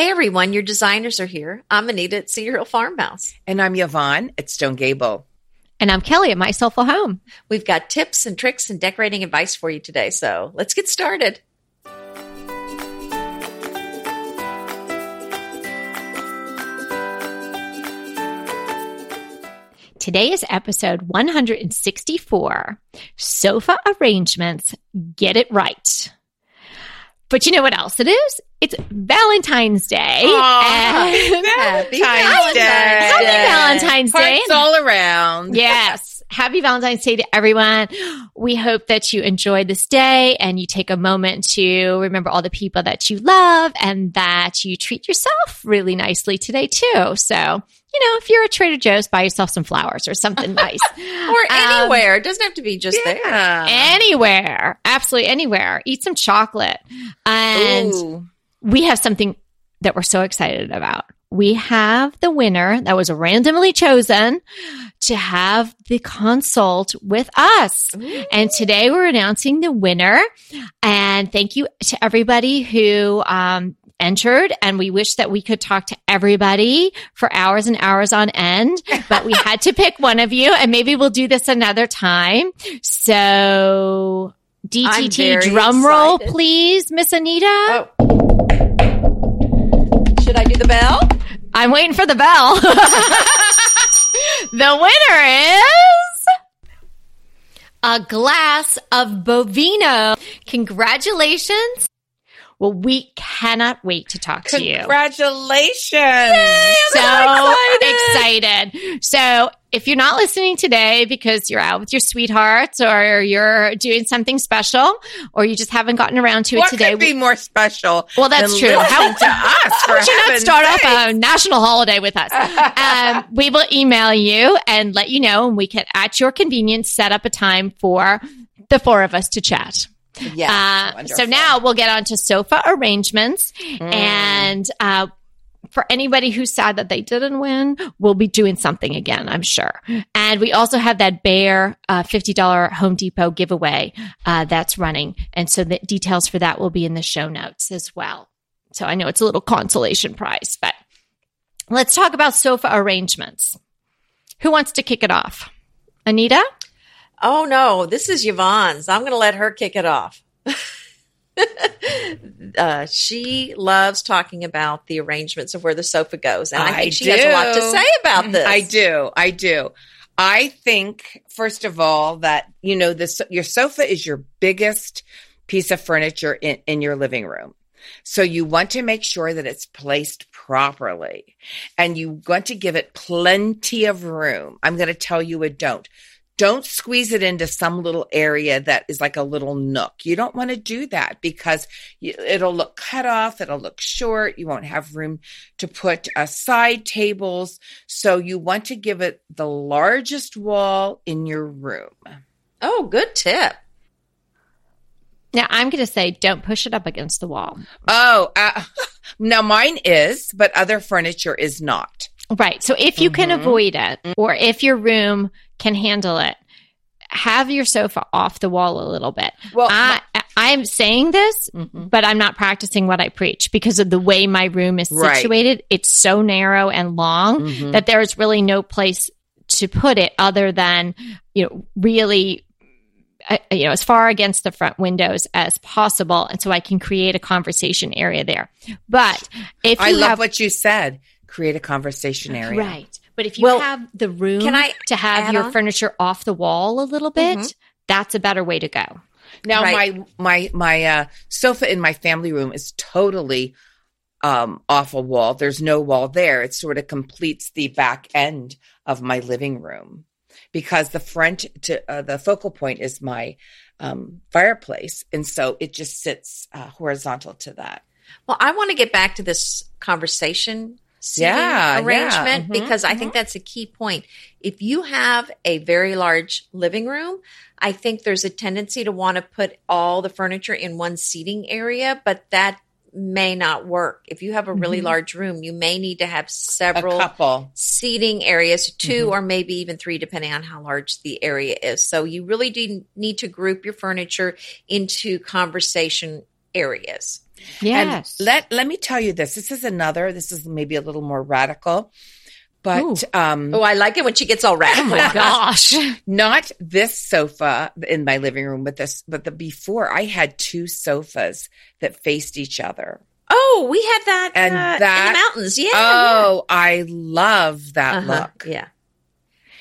Hey everyone, your designers are here. I'm Anita at Cedar Hill Farmhouse. And I'm Yvonne at Stone Gable. And I'm Kelly at My Soulful Home. We've got tips and tricks and decorating advice for you today, so let's get started. Today is episode 164 Sofa Arrangements Get It Right. But you know what else it is? It's Valentine's Day. Aww, happy Valentine's Day. Happy Valentine's Day. Hearts all around. Yes. Happy Valentine's Day to everyone. We hope that you enjoy this day and you take a moment to remember all the people that you love and that you treat yourself really nicely today too. So, you know, if you're at Trader Joe's, buy yourself some flowers or something nice. or anywhere. Um, it doesn't have to be just yeah. there. Anywhere. Absolutely anywhere. Eat some chocolate. And Ooh. We have something that we're so excited about we have the winner that was randomly chosen to have the consult with us. Ooh. And today we're announcing the winner. And thank you to everybody who um, entered. And we wish that we could talk to everybody for hours and hours on end, but we had to pick one of you. And maybe we'll do this another time. So DTT drum roll, please, Miss Anita. Oh. Should I do the bell? I'm waiting for the bell. the winner is a glass of Bovino. Congratulations. Well, we cannot wait to talk to you. Congratulations. Yay, so excited. excited. So if you're not listening today because you're out with your sweethearts or you're doing something special or you just haven't gotten around to it what today. Could be more special. Well, that's true. How to us? How would you not start off a national holiday with us? um, we will email you and let you know, and we can, at your convenience, set up a time for the four of us to chat. Yeah. Uh, so now we'll get on to sofa arrangements. Mm. And uh, for anybody who's sad that they didn't win, we'll be doing something again, I'm sure. And we also have that Behr uh, $50 Home Depot giveaway uh, that's running. And so the details for that will be in the show notes as well. So I know it's a little consolation prize, but let's talk about sofa arrangements. Who wants to kick it off? Anita? Oh no, this is Yvonne's. I'm going to let her kick it off. uh, she loves talking about the arrangements of where the sofa goes, and I, I think she do. has a lot to say about this. I do. I do. I think, first of all, that you know, this your sofa is your biggest piece of furniture in, in your living room. So you want to make sure that it's placed properly and you want to give it plenty of room. I'm going to tell you a don't. Don't squeeze it into some little area that is like a little nook. You don't want to do that because it'll look cut off. It'll look short. You won't have room to put uh, side tables. So you want to give it the largest wall in your room. Oh, good tip. Now I'm going to say don't push it up against the wall. Oh, uh, now mine is, but other furniture is not. Right. So if you mm-hmm. can avoid it or if your room can handle it, have your sofa off the wall a little bit. Well, I, I'm saying this, mm-hmm. but I'm not practicing what I preach because of the way my room is situated. Right. It's so narrow and long mm-hmm. that there is really no place to put it other than, you know, really uh, you know, as far against the front windows as possible. And so I can create a conversation area there. But if I love have, what you said, create a conversation area. Right. But if you well, have the room can I to have your on? furniture off the wall a little bit, mm-hmm. that's a better way to go. Now right. my my my uh, sofa in my family room is totally um, off a wall. There's no wall there. It sort of completes the back end of my living room because the front to uh, the focal point is my um, fireplace, and so it just sits uh, horizontal to that. Well, I want to get back to this conversation yeah, arrangement yeah. Mm-hmm, because mm-hmm. I think that's a key point. If you have a very large living room, I think there's a tendency to want to put all the furniture in one seating area, but that may not work. If you have a really mm-hmm. large room, you may need to have several couple. seating areas, 2 mm-hmm. or maybe even three, depending on how large the area is. So you really do need to group your furniture into conversation areas. Yes. And let let me tell you this. This is another. This is maybe a little more radical. But um Oh, I like it when she gets all radical. Oh my gosh. Not this sofa in my living room, but this but the before I had two sofas that faced each other. Oh, we had that and uh, that, in the mountains. Yeah. Oh, yeah. I love that uh-huh. look. Yeah.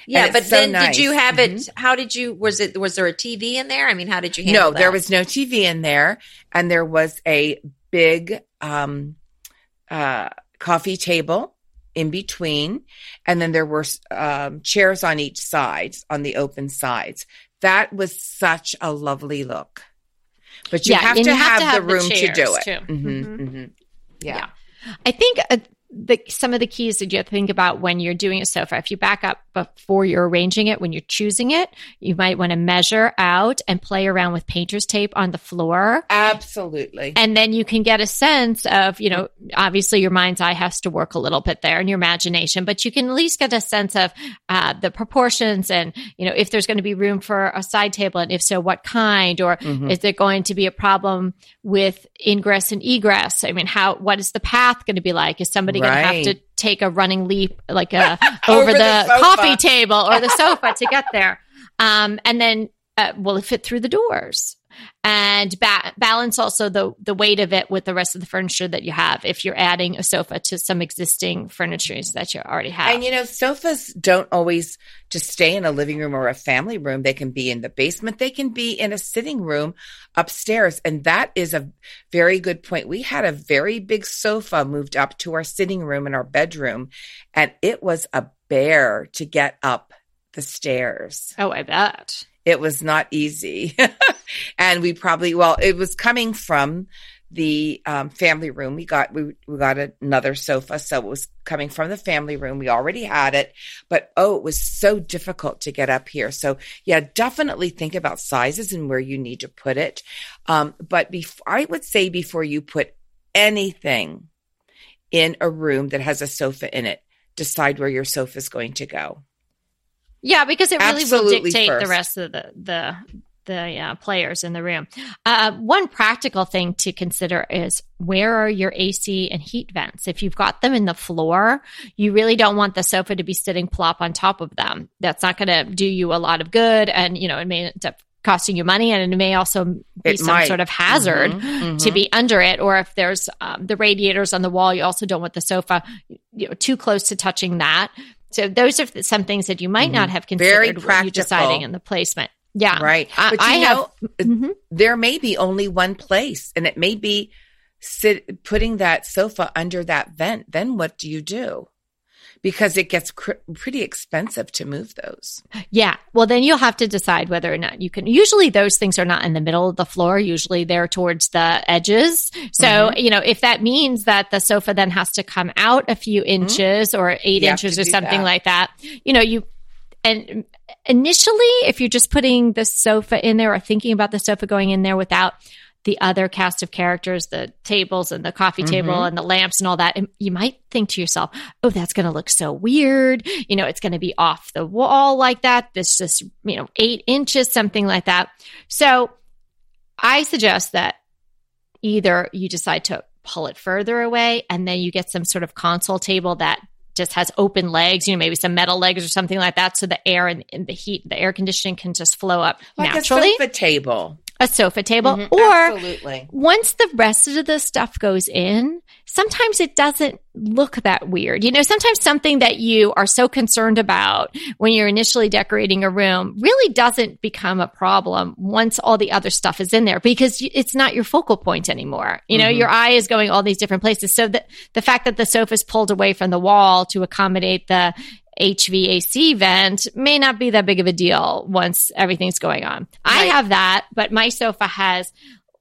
Yeah, but so then nice. did you have it? Mm-hmm. How did you? Was it? Was there a TV in there? I mean, how did you? no, that? there was no TV in there, and there was a big um, uh, coffee table in between, and then there were um, chairs on each side, on the open sides. That was such a lovely look. But you, yeah, have, to you have, have, to have, the room the to do it. Mm-hmm, mm-hmm. Mm-hmm. Yeah. yeah. I think uh, the, some of the keys that you have to think about when you're doing a sofa. If you back up before you're arranging it, when you're choosing it, you might want to measure out and play around with painter's tape on the floor. Absolutely. And then you can get a sense of, you know, obviously your mind's eye has to work a little bit there and your imagination, but you can at least get a sense of uh, the proportions and, you know, if there's going to be room for a side table and if so, what kind, or mm-hmm. is there going to be a problem with ingress and egress? I mean, how, what is the path going to be like? Is somebody right. going to have to take a running leap like a over, over, the, the coffee table or the sofa to get there. Um, and then uh, will it fit through the doors? And ba- balance also the the weight of it with the rest of the furniture that you have if you're adding a sofa to some existing furniture that you already have. And you know, sofas don't always just stay in a living room or a family room. They can be in the basement. They can be in a sitting room upstairs. And that is a very good point. We had a very big sofa moved up to our sitting room in our bedroom, and it was a bear to get up the stairs. Oh, I bet. It was not easy. and we probably, well, it was coming from the um, family room. We got we, we got another sofa, so it was coming from the family room. We already had it, but oh, it was so difficult to get up here. So yeah, definitely think about sizes and where you need to put it. Um, but before I would say before you put anything in a room that has a sofa in it, decide where your sofa is going to go. Yeah, because it really Absolutely will dictate first. the rest of the the the uh, players in the room. Uh, one practical thing to consider is where are your AC and heat vents? If you've got them in the floor, you really don't want the sofa to be sitting plop on top of them. That's not going to do you a lot of good, and you know it may end up costing you money, and it may also be it some might. sort of hazard mm-hmm, mm-hmm. to be under it. Or if there's um, the radiators on the wall, you also don't want the sofa you know, too close to touching that so those are some things that you might mm-hmm. not have considered when you deciding on the placement. Yeah. Right. But I, you I know, have, mm-hmm. there may be only one place and it may be sit, putting that sofa under that vent. Then what do you do? Because it gets cr- pretty expensive to move those. Yeah. Well, then you'll have to decide whether or not you can. Usually those things are not in the middle of the floor. Usually they're towards the edges. So, mm-hmm. you know, if that means that the sofa then has to come out a few mm-hmm. inches mm-hmm. or eight you inches or something that. like that, you know, you, and initially, if you're just putting the sofa in there or thinking about the sofa going in there without the other cast of characters, the tables and the coffee mm-hmm. table and the lamps and all that, and you might think to yourself, oh, that's going to look so weird. You know, it's going to be off the wall like that. This just, you know, eight inches, something like that. So I suggest that either you decide to pull it further away and then you get some sort of console table that just has open legs, you know, maybe some metal legs or something like that. So the air and, and the heat, the air conditioning can just flow up like naturally. a sofa table a sofa table mm-hmm, or absolutely. once the rest of the stuff goes in sometimes it doesn't look that weird you know sometimes something that you are so concerned about when you're initially decorating a room really doesn't become a problem once all the other stuff is in there because it's not your focal point anymore you know mm-hmm. your eye is going all these different places so the, the fact that the sofa is pulled away from the wall to accommodate the HVAC vent may not be that big of a deal once everything's going on. Right. I have that, but my sofa has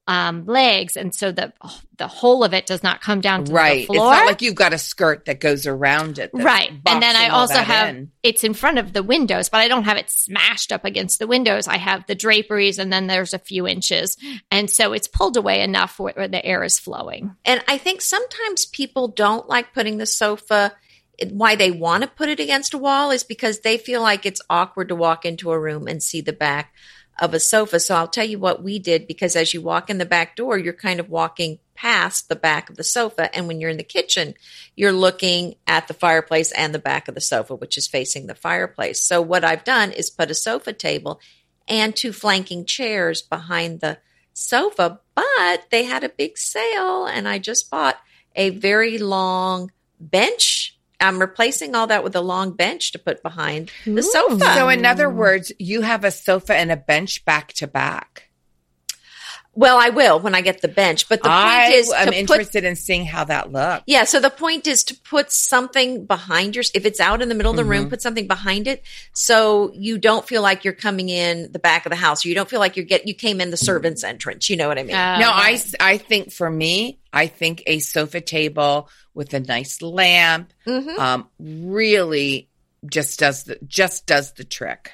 um, legs, and so the the whole of it does not come down to right. the floor. It's not like you've got a skirt that goes around it, right? And then I also have in. it's in front of the windows, but I don't have it smashed up against the windows. I have the draperies, and then there's a few inches, and so it's pulled away enough where, where the air is flowing. And I think sometimes people don't like putting the sofa why they want to put it against a wall is because they feel like it's awkward to walk into a room and see the back of a sofa. So I'll tell you what we did because as you walk in the back door, you're kind of walking past the back of the sofa. And when you're in the kitchen, you're looking at the fireplace and the back of the sofa, which is facing the fireplace. So what I've done is put a sofa table and two flanking chairs behind the sofa, but they had a big sale and I just bought a very long bench. I'm replacing all that with a long bench to put behind the sofa. So, in other words, you have a sofa and a bench back to back. Well, I will when I get the bench. But the I point is, I'm to interested put, in seeing how that looks. yeah. So the point is to put something behind your. If it's out in the middle of the Mm-hmm. room, put something behind it, so you don't feel like you're coming in the back of the house, or you don't feel like you're get you came in the servants' entrance. You know what I mean? Uh, No, I, I think for me, I think a sofa table with a nice lamp Mhm. um, really just does the just does the trick.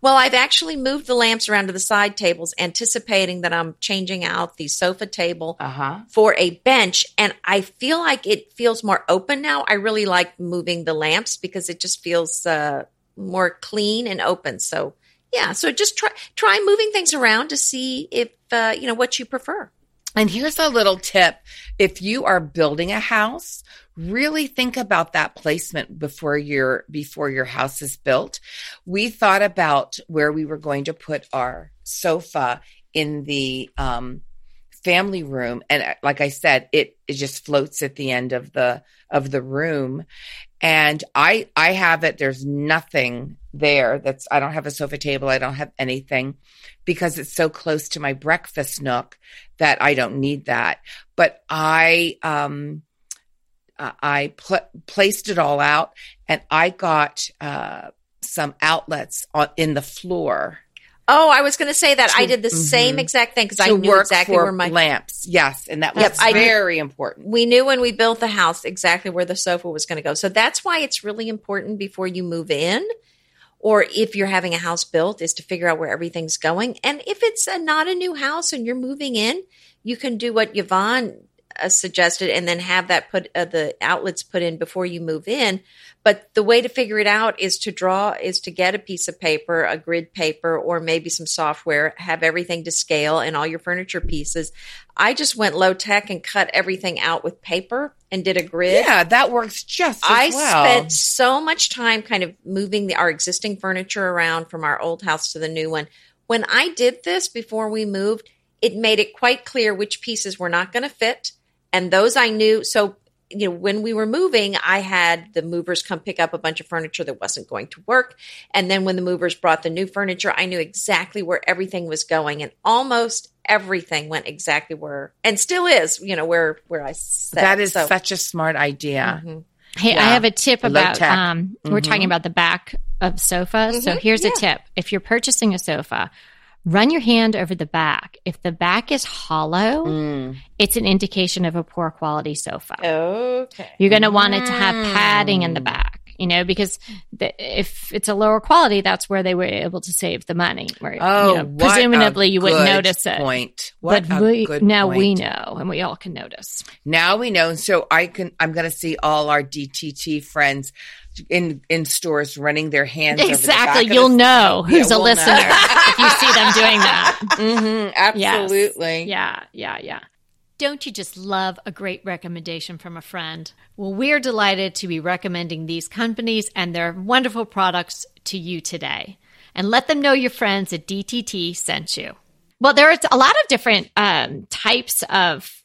Well, I've actually moved the lamps around to the side tables, anticipating that I'm changing out the sofa table Uh huh. for a bench and I feel like it feels more open now. I really like moving the lamps because it just feels uh, more clean and open. So, yeah, so just try try moving things around to see if uh, you know what you prefer. And here's a little tip. If you are building a house, really think about that placement before your before your house is built. We thought about where we were going to put our sofa in the um family room. And uh, like I said it it just floats at the end of the of the room. And I I have it. There's nothing there that's I don't have a sofa table. I don't have anything because it's so close to my breakfast nook that I don't need that. But I um uh, I pl- placed it all out and I got uh some outlets on in the floor Oh, I was going to say that I did the same mhm. exact thing because I knew exactly where my lamps. Yes, and that was Yep, I knew- very important. we knew when we built the house exactly where the sofa was going to go. So that's why it's really important before you move in or if you're having a house built is to figure out where everything's going. And if it's a, not a new house and you're moving in, you can do what Yvonne uh, suggested and then have that put uh, the outlets put in before you move in. But the way to figure it out is to draw is to get a piece of paper, a grid paper, or maybe some software, have everything to scale and all your furniture pieces. I just went low tech and cut everything out with paper and did a grid. Yeah, that works just as I well. spent so much time kind of moving the, our existing furniture around from our old house to the new one. When I did this before we moved, it made it quite clear which pieces were not going to fit. And those I knew. So, you know, when we were moving, I had the movers come pick up a bunch of furniture that wasn't going to work. And then when the movers brought the new furniture, I knew exactly where everything was going. And almost everything went exactly where, and still is, you know, where, where I said. that is So- such a smart idea. Mhm. Hey, Yeah. I have a tip Low about tech. um we're Mhm. talking about the back of sofa. So Mhm, here's a tip. If you're purchasing a sofa, run your hand over the back. If the back is hollow, Mm. it's an indication of a poor quality sofa. Okay. You're going to want it to have padding in the Mm. back, you know, because the, if it's a lower quality, that's where they were able to save the money. Where, Oh, you know, presumably you wouldn't notice it. Point. What but we, now we know and we all can notice. Now we know. So I can. I'm going to see all our DTT friends in in stores running their hands. over the Exactly. You'll know Yeah, who's a we'll listener if you see them doing that. Mhm, absolutely. Yeah, yeah, yeah. Don't you just love a great recommendation from a friend? Well, we're delighted to be recommending these companies and their wonderful products to you today. And let them know your friends at DTT sent you. Well, there's a lot of different um, types of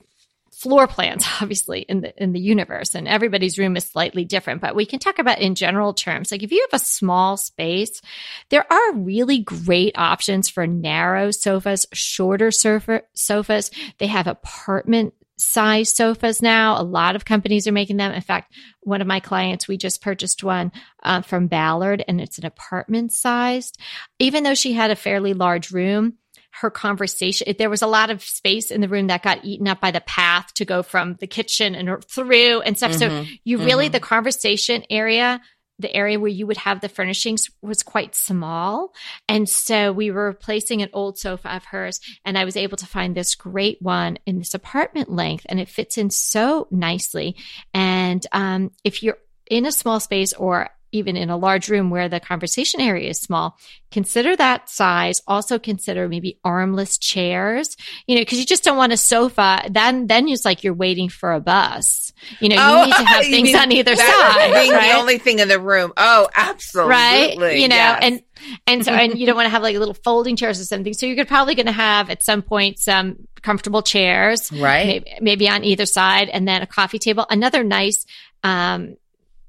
floor plans obviously in the in the universe and everybody's room is slightly different but we can talk about in general terms. Like if you have a small space there are really great options for narrow sofas shorter sofa sofas. They have apartment size sofas now. A lot of companies are making them. In fact one of my clients we just purchased one uh, from ballard and it's an apartment sized even though she had a fairly large room her conversation. There was a lot of space in the room that got eaten up by the path to go from the kitchen and through and stuff. So Mhm, you really mhm. the conversation area the area where you would have the furnishings was quite small. And so we were replacing an old sofa of hers and i was able to find this great one in this apartment length and it fits in so nicely. And um, if you're in a small space or even in a large room where the conversation area is small, consider that size. Also consider maybe armless chairs, you know, because you just don't want a sofa. Then, then it's like you're waiting for a bus. You know, you oh, need to have things on either side. Being right? the only thing in the room. Oh, absolutely. Right. You know, yes. and, and so, and you don't want to have like little folding chairs or something. So you're probably going to have at some point some comfortable chairs. Right. Maybe, maybe on either side and then a coffee table. Another nice, um,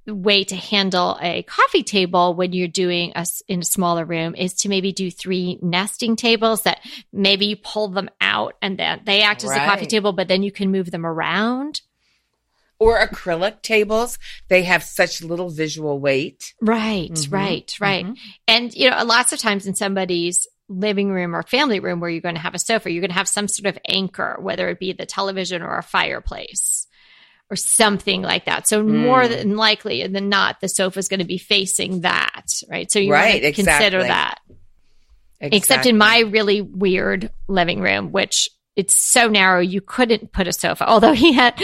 way to handle a coffee table when you're doing a, in a smaller room is to maybe do three nesting tables that maybe you pull them out and then they act as right. a coffee table, but then you can move them around. Or acrylic tables, they have such little visual weight. Right, mm-hmm. right, right. Mm-hmm. And, you know, lots of times in somebody's living room or family room where you're going to have a sofa, you're going to have some sort of anchor, whether it be the television or a fireplace or something like that. So mm. more than likely than not, the sofa is going to be facing that, right? So you right, exactly. consider that. Exactly. Except in my really weird living room, which it's so narrow you couldn't put a sofa. Although he had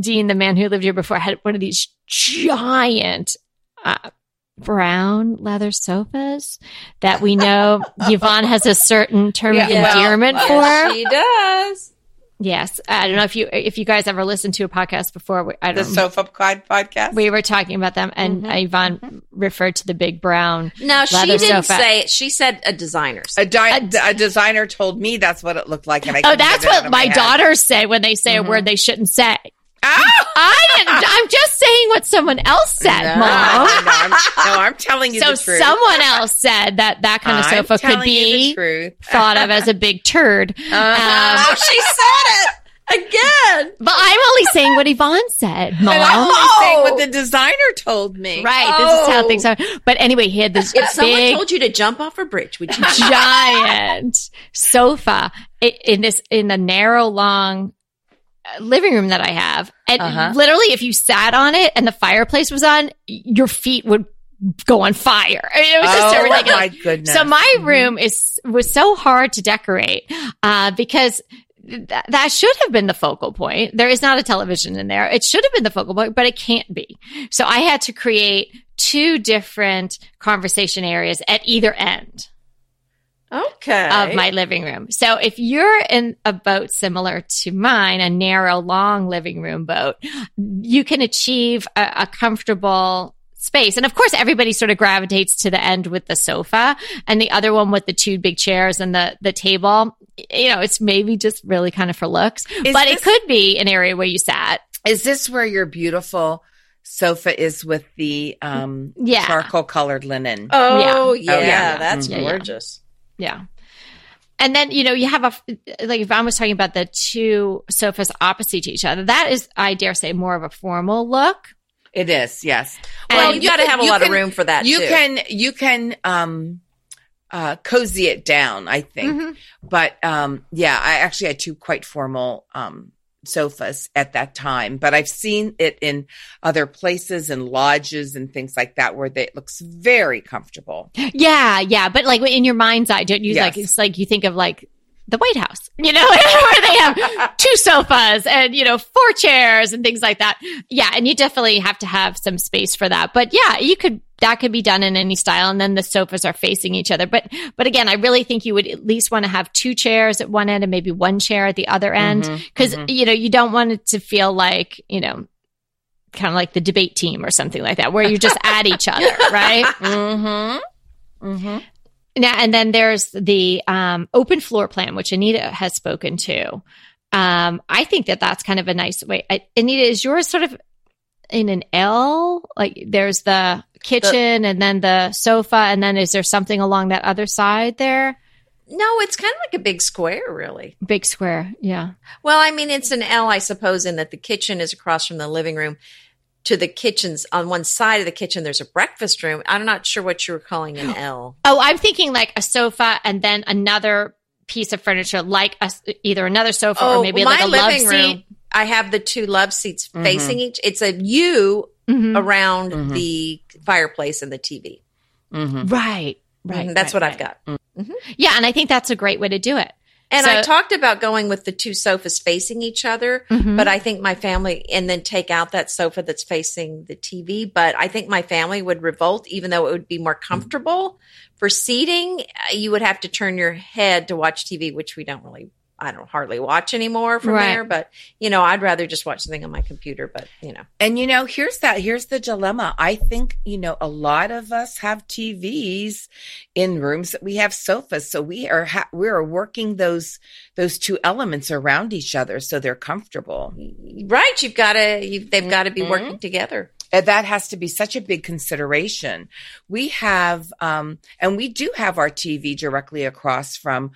Dean, the man who lived here before, had one of these giant uh, brown leather sofas that we know Yvonne has a certain term yeah, of endearment well, for. She does. Yes, I don't know if you if you guys ever listened to a podcast before. I don't the Sofa Clyde podcast. We were talking about them, and mm-hmm. Yvonne mm-hmm. referred to the big brown. No, she didn't sofa. say it. She said a designer's. A, di- a, a, designer told me that's what it looked like, and I oh, that's what my, my daughters say when they say mm-hmm. a word they shouldn't say. I didn't. I'm just saying what someone else said, no, Mom. No, I'm, no, I'm telling you so someone else said that that kind of sofa could be thought of as a big turd. Uh-huh. Um, oh, she said it again. But I'm only saying what Yvonne said, Mom. I'm only saying what the designer told me. Right. Oh. This is how things are. But anyway, he had this big, If someone told you to jump off a bridge, would you? giant sofa in this, in the narrow, long living room that I have. And uh-huh. literally, if you sat on it and the fireplace was on, your feet would go on fire. I mean, it was just oh, so ridiculous. My goodness. So my room is was so hard to decorate uh, because th- that should have been the focal point. There is not a television in there. It should have been the focal point, but it can't be. So I had to create two different conversation areas at either end okay. of my living room. So if you're in a boat similar to mine, a narrow, long living room boat, you can achieve a, a comfortable space. And of course, everybody sort of gravitates to the end with the sofa and the other one with the two big chairs and the, the table. You know, it's maybe just really kind of for looks, is but this, it could be an area where you sat. Is this where your beautiful sofa is with the um yeah. charcoal colored linen? Oh, yeah. yeah. Oh, yeah. That's mm-hmm. gorgeous. Yeah. And then, you know, you have a, like Yvonne was talking about the two sofas opposite to each other. That is, I dare say, more of a formal look. It is, yes. Well, and you, got to have a lot can, of room for that. You too. can, you can, um, uh, cozy it down, I think. Mm-hmm. But, um, yeah, I actually had two quite formal, um, sofas at that time, but I've seen it in other places and lodges and things like that where they, it looks very comfortable. Yeah, yeah, but like in your mind's eye, don't you yes. like it's like you think of like the White House, you know, where they have two sofas and, you know, four chairs and things like that. Yeah. And you definitely have to have some space for that. But yeah, you could, that could be done in any style. And then the sofas are facing each other. But, but again, I really think you would at least want to have two chairs at one end and maybe one chair at the other end. Mm-hmm, Cause, mm-hmm. you know, you don't want it to feel like, you know, kind of like the debate team or something like that, where you just at each other, right? Mm-hmm. Mm-hmm. Now, and then there's the um, open floor plan, which Anita has spoken to. Um, I think that that's kind of a nice way. I, Anita, is yours sort of in an L? Like there's the kitchen the, and then the sofa, and then is there something along that other side there? No, it's kind of like a big square, really. Big square, yeah. Well, I mean, it's an L, I suppose, in that the kitchen is across from the living room to the kitchens on one side of the kitchen there's a breakfast room i'm not sure what you were calling an l oh i'm thinking like a sofa and then another piece of furniture like a, either another sofa oh, or maybe like a love room, seat i have the two love seats mm-hmm. facing each it's a u mm-hmm. around mm-hmm. the fireplace and the tv mm-hmm. right right mm-hmm. that's right, what right. i've got mm-hmm. yeah and i think that's a great way to do it And so, I talked about going with the two sofas facing each other, mm-hmm. but I think my family, and then take out that sofa that's facing the TV. But I think my family would revolt, even though it would be more comfortable. For seating, you would have to turn your head to watch TV, which we don't really I don't hardly watch anymore from right. there, but you know, I'd rather just watch something on my computer, but you know. And you know, here's that here's the dilemma. I think, you know, a lot of us have TVs in rooms that we have sofas, so we are ha- we are working those those two elements around each other so they're comfortable. Right, you've got to you they've got to be mm-hmm. working together And that has to be such a big consideration. We have, um, and we do have our TV directly across from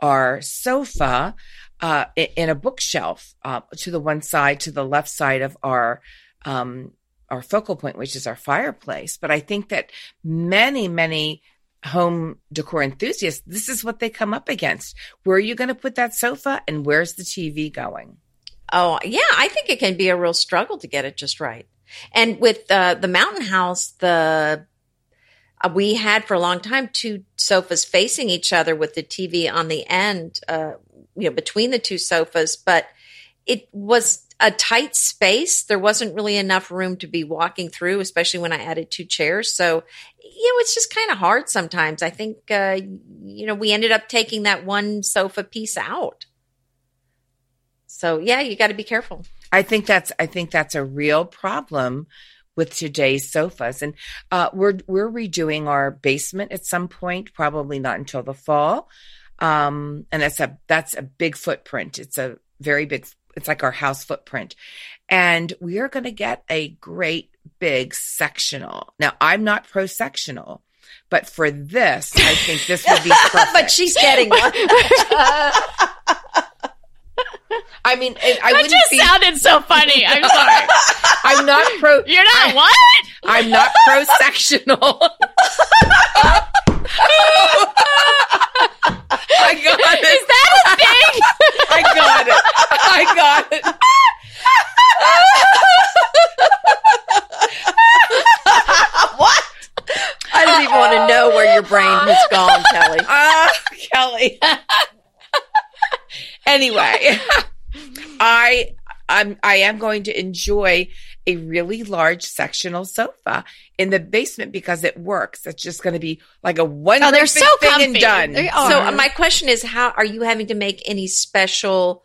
our sofa uh, in a bookshelf uh, to the one side, to the left side of our um, our focal point, which is our fireplace. But I think that many, many home decor enthusiasts, this is what they come up against. Where are you going to put that sofa, and where's the TV going? Oh, yeah, I think it can be a real struggle to get it just right. And with uh, the mountain house, the we had for a long time two sofas facing each other with the TV on the end, uh, you know, between the two sofas, but it was a tight space. There wasn't really enough room to be walking through, especially when I added two chairs. So, you know, it's just kind of hard sometimes. I think, uh, you know, we ended up taking that one sofa piece out. So, yeah, you got to be careful. I think that's I think that's a real problem with today's sofas. And uh, we're we're redoing our basement at some point, probably not until the fall. Um, and that's a that's a big footprint. It's a very big. It's like our house footprint, and we are going to get a great big sectional. Now, I'm not pro sectional. But for this, I think this would be perfect. but she's getting one. I mean, I that just be, sounded so funny. I'm sorry. I'm not pro. You're not I, what? I'm not pro sectional. I got it. Is that a thing? I got it. I got it. what? I don't even want to know where your brain has gone, Kelly. Ah, uh, Kelly. anyway. I I'm I am going to enjoy a really large sectional sofa in the basement because it works. It's just going to be like a one oh, they're so thing comfy. and done. So uh, my question is, how are you having to make any special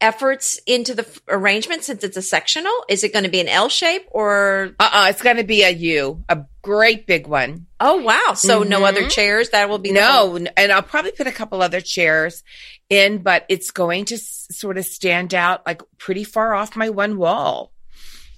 efforts into the arrangement since it's a sectional? Is it going to be an L shape or? Uh uh-uh, it's going to be a U, a great big one. Oh wow! So mm-hmm. no other chairs. That will be no, and I'll probably put a couple other chairs in, but it's going to s- sort of stand out like pretty far off my one wall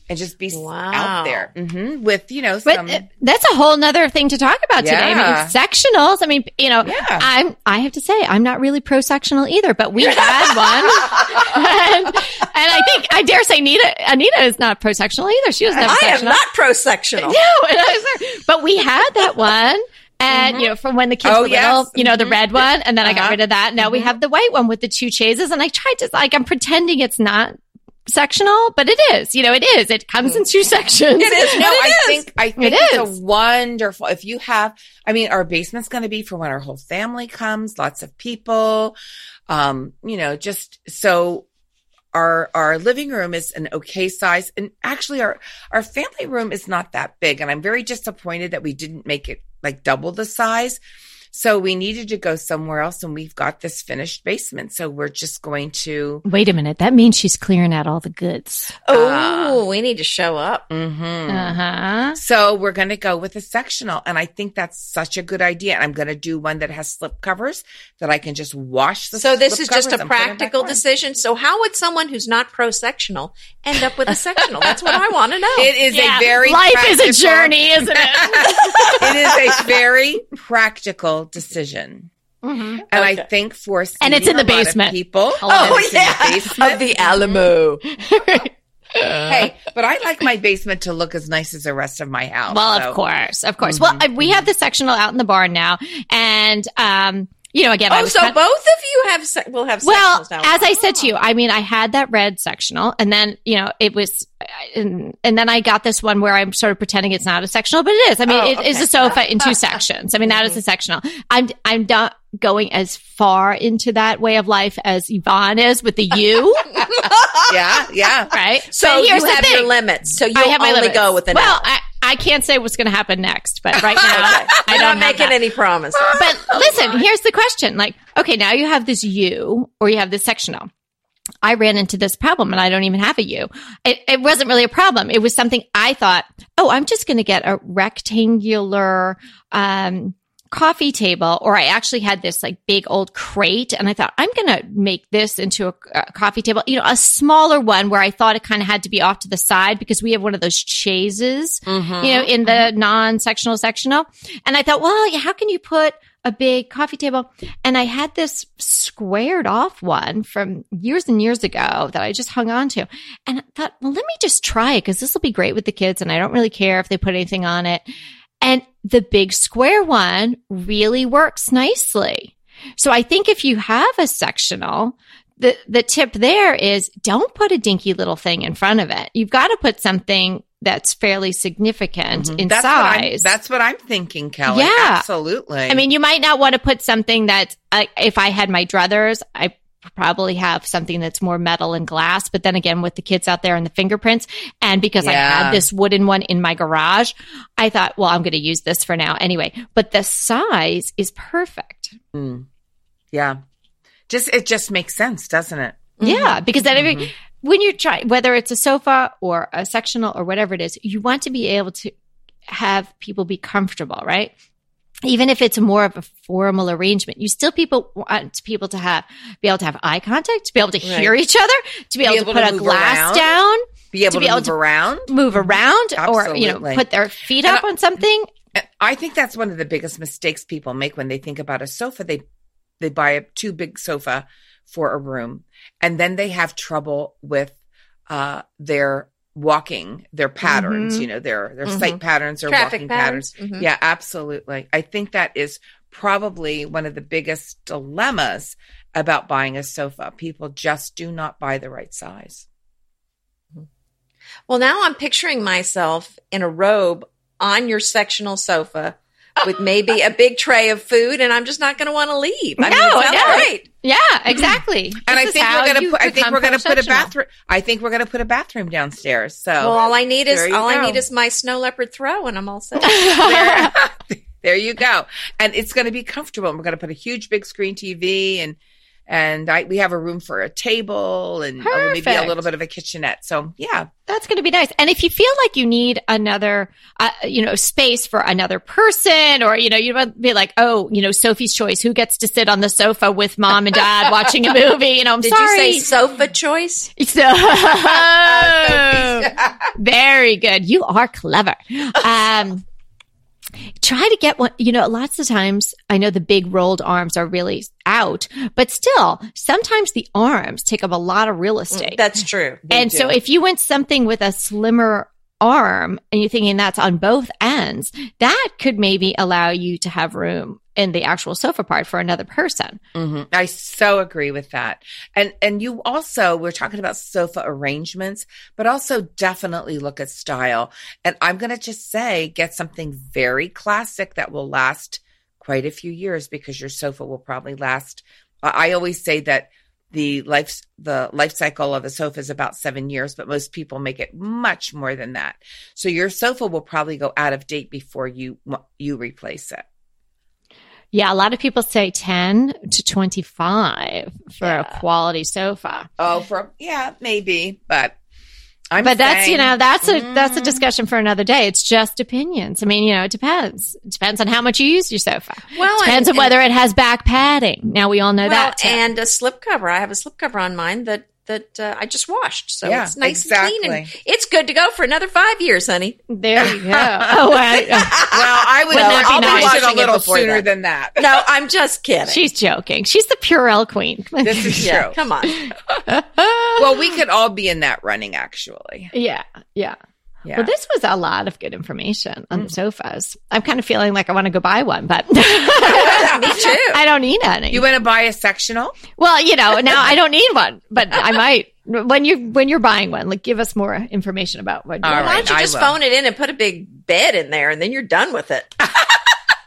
and just be wow. out there mm-hmm. with you know some. But that's a whole nother thing to talk about yeah. today. I mean, sectionals. I mean, you know, yeah. I'm. I have to say, I'm not really pro sectional either, but we had one, and, and, I think I dare say, Anita. Anita is not pro sectional either. She was never. I sectional. am not pro sectional. No, but we had that one. And mm-hmm. you know, from when the kids oh, were yes. little, you know, mm-hmm. the red one, and then uh-huh. I got uh-huh. rid of that. Now mm-hmm. we have the white one with the two chaises, and I tried to like I'm pretending it's not sectional, but it is. You know, it is. It comes in two sections. It is. No, I is. think I think it it's is. a wonderful. If you have, I mean, our basement's going to be for when our whole family comes, lots of people. Um, you know, just so our our living room is an okay size, and actually our our family room is not that big, and I'm very disappointed that we didn't make it like double the size so we needed to go somewhere else and we've got this finished basement. So we're just going to Wait a minute. That means she's clearing out all the goods. Oh, uh, we need to show up. Mm-hmm. Uh-huh. So we're going to go with a sectional. And I think that's such a good idea. I'm going to do one that has slip covers that I can just wash the So this is just a practical decision. So how would someone who's not pro sectional end up with a sectional? That's what I want to know. It is yeah. a very life practical, is a journey, isn't it? it is a very practical decision. Mm-hmm. And okay. I think for and it's in the basement. People, oh yeah, the of the Alamo. hey, but I like my basement to look as nice as the rest of my house. Well, so. of course, of course. Mm-hmm. Well, we have the sectional out in the barn now, and um, you know, again, oh, so both of you have se- will have well, now. as I said to you, I mean, I had that red sectional, and then you know, it was, and, and, then I got this one where I'm sort of pretending it's not a sectional, but it is. I mean, oh, it okay. is a sofa in two sections. I mean, mm-hmm. that is a sectional. I'm I'm not going as far into that way of life as Yvonne is with the U. yeah, yeah. Right. So you have your limits. So you have only limits. go with an Well, I, I can't say what's going to happen next, but right now okay. I don't making any promises. But listen, here's the question. Like, okay, now you have this U or you have this sectional. I ran into this problem and I don't even have a U. It, it wasn't really a problem. It was something I thought, oh, I'm just going to get a rectangular, um, coffee table or I actually had this like big old crate and I thought I'm going to make this into a, a, coffee table, you know, a smaller one where I thought it kind of had to be off to the side because we have one of those chaises, mm-hmm, you know, in the mm-hmm. non-sectional sectional. And I thought, well, how can you put a big coffee table? And I had this squared off one from years and years ago that I just hung on to. And I thought, well, let me just try it because this will be great with the kids and I don't really care if they put anything on it. And the big square one really works nicely. So I think if you have a sectional, the, the tip there is don't put a dinky little thing in front of it. You've got to put something that's fairly significant mm-hmm. in that's size. What that's what I'm thinking, Kelly. Yeah, absolutely. I mean, you might not want to put something that, uh, if I had my druthers, I probably have something that's more metal and glass. But then again, with the kids out there and the fingerprints, and because yeah. I had this wooden one in my garage, I thought, well, I'm going to use this for now anyway. But the size is perfect. Mm. Yeah. Just, it just makes sense, doesn't it? Yeah. Because then mm-hmm. when you try, whether it's a sofa or a sectional or whatever it is, you want to be able to have people be comfortable, right? Even if it's more of a formal arrangement, you still people want people to have be able to have eye contact, to be able to hear right. each other, to be, be able, able, to put to a glass around, down, be able to, be able move to around, move around, Absolutely. or you know, put their feet up I, on something. I think that's one of the biggest mistakes people make when they think about a sofa. They they buy a too big sofa for a room, and then they have trouble with uh, their walking their patterns mm-hmm. you know their their mm-hmm. sight patterns or Traffic walking patterns, patterns. Mm-hmm. yeah absolutely i think that is probably one of the biggest dilemmas about buying a sofa people just do not buy the right size well now i'm picturing myself in a robe on your sectional sofa with maybe a big tray of food, and I'm just not going to want to leave. I no, mean, it no. great. Yeah, exactly. and I think we're going to put. I think we're going to put a bathroom. I think we're going to put a bathroom downstairs. So well, all I need is all go. I need is my snow leopard throw, and I'm all set. there, there you go. And it's going to be comfortable. And we're going to put a huge big screen TV and and I, we have a room for a table and maybe a little bit of a kitchenette. So yeah, that's going to be nice. And if you feel like you need another, uh, you know, space for another person, or you know, you might be like, oh, you know, Sophie's choice, who gets to sit on the sofa with mom and dad watching a movie? You know, I'm Did sorry. you say sofa choice? So, very good. You are clever. Um, try to get one, you know, lots of times I know the big rolled arms are really out, but still sometimes the arms take up a lot of real mm, estate. That's true. They and do. so if you went something with a slimmer arm and you're thinking that's on both ends, that could maybe allow you to have room in the actual sofa part for another person. Mm-hmm. I so agree with that. And and you also we're talking about sofa arrangements, but also definitely look at style. And I'm going to just say get something very classic that will last quite a few years because your sofa will probably last I always say that the life the life cycle of a sofa is about seven years, but most people make it much more than that. So your sofa will probably go out of date before you you replace it. Yeah, a lot of people say 10 to 25 for yeah. a quality sofa. Oh, for yeah, maybe, but I'm but saying, that's you know that's a mm, that's a discussion for another day. It's just opinions. I mean, you know, it depends. It depends on how much you use your sofa. Well, it depends and, on whether it has back padding. Now we all know well, that. Too. And a slip cover. I have a slip cover on mine that that uh, I just washed. So yeah, it's nice exactly. and clean and it's good to go for another five years, honey. There you go. oh, I, well, I would well, I'll nice? watch a little sooner than that. No, I'm just kidding. She's joking. She's the Purell queen. This is true. Yeah, come on. well, we could all be in that running, actually. Yeah, yeah. Yeah. Well, this was a lot of good information on mm. the sofas. I'm kind of feeling like I want to go buy one, but me too. I don't need any. You want to buy a sectional? Well, you know, now I don't need one, but I might when you when you're buying one. Like, give us more information about what. All right, Why don't you just phone it in and put a big bed in there, and then you're done with it.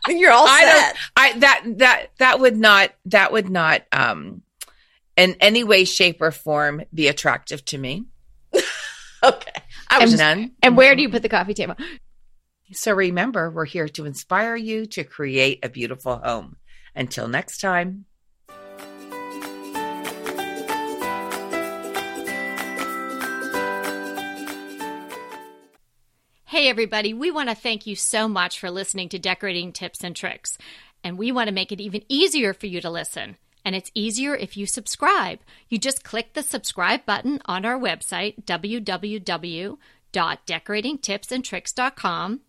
You're all I set. I that that that would not that would not um in any way, shape, or form be attractive to me. okay. I was and, none. And where do you put the coffee table? So remember, we're here to inspire you to create a beautiful home. Until next time. Hey, everybody, we want to thank you so much for listening to Decorating Tips and Tricks. And we want to make it even easier for you to listen. And it's easier if you subscribe. You just click the subscribe button on our website, www.decoratingtipsandtricks.com,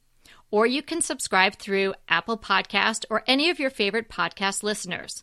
or you can subscribe through Apple Podcast or any of your favorite podcast listeners.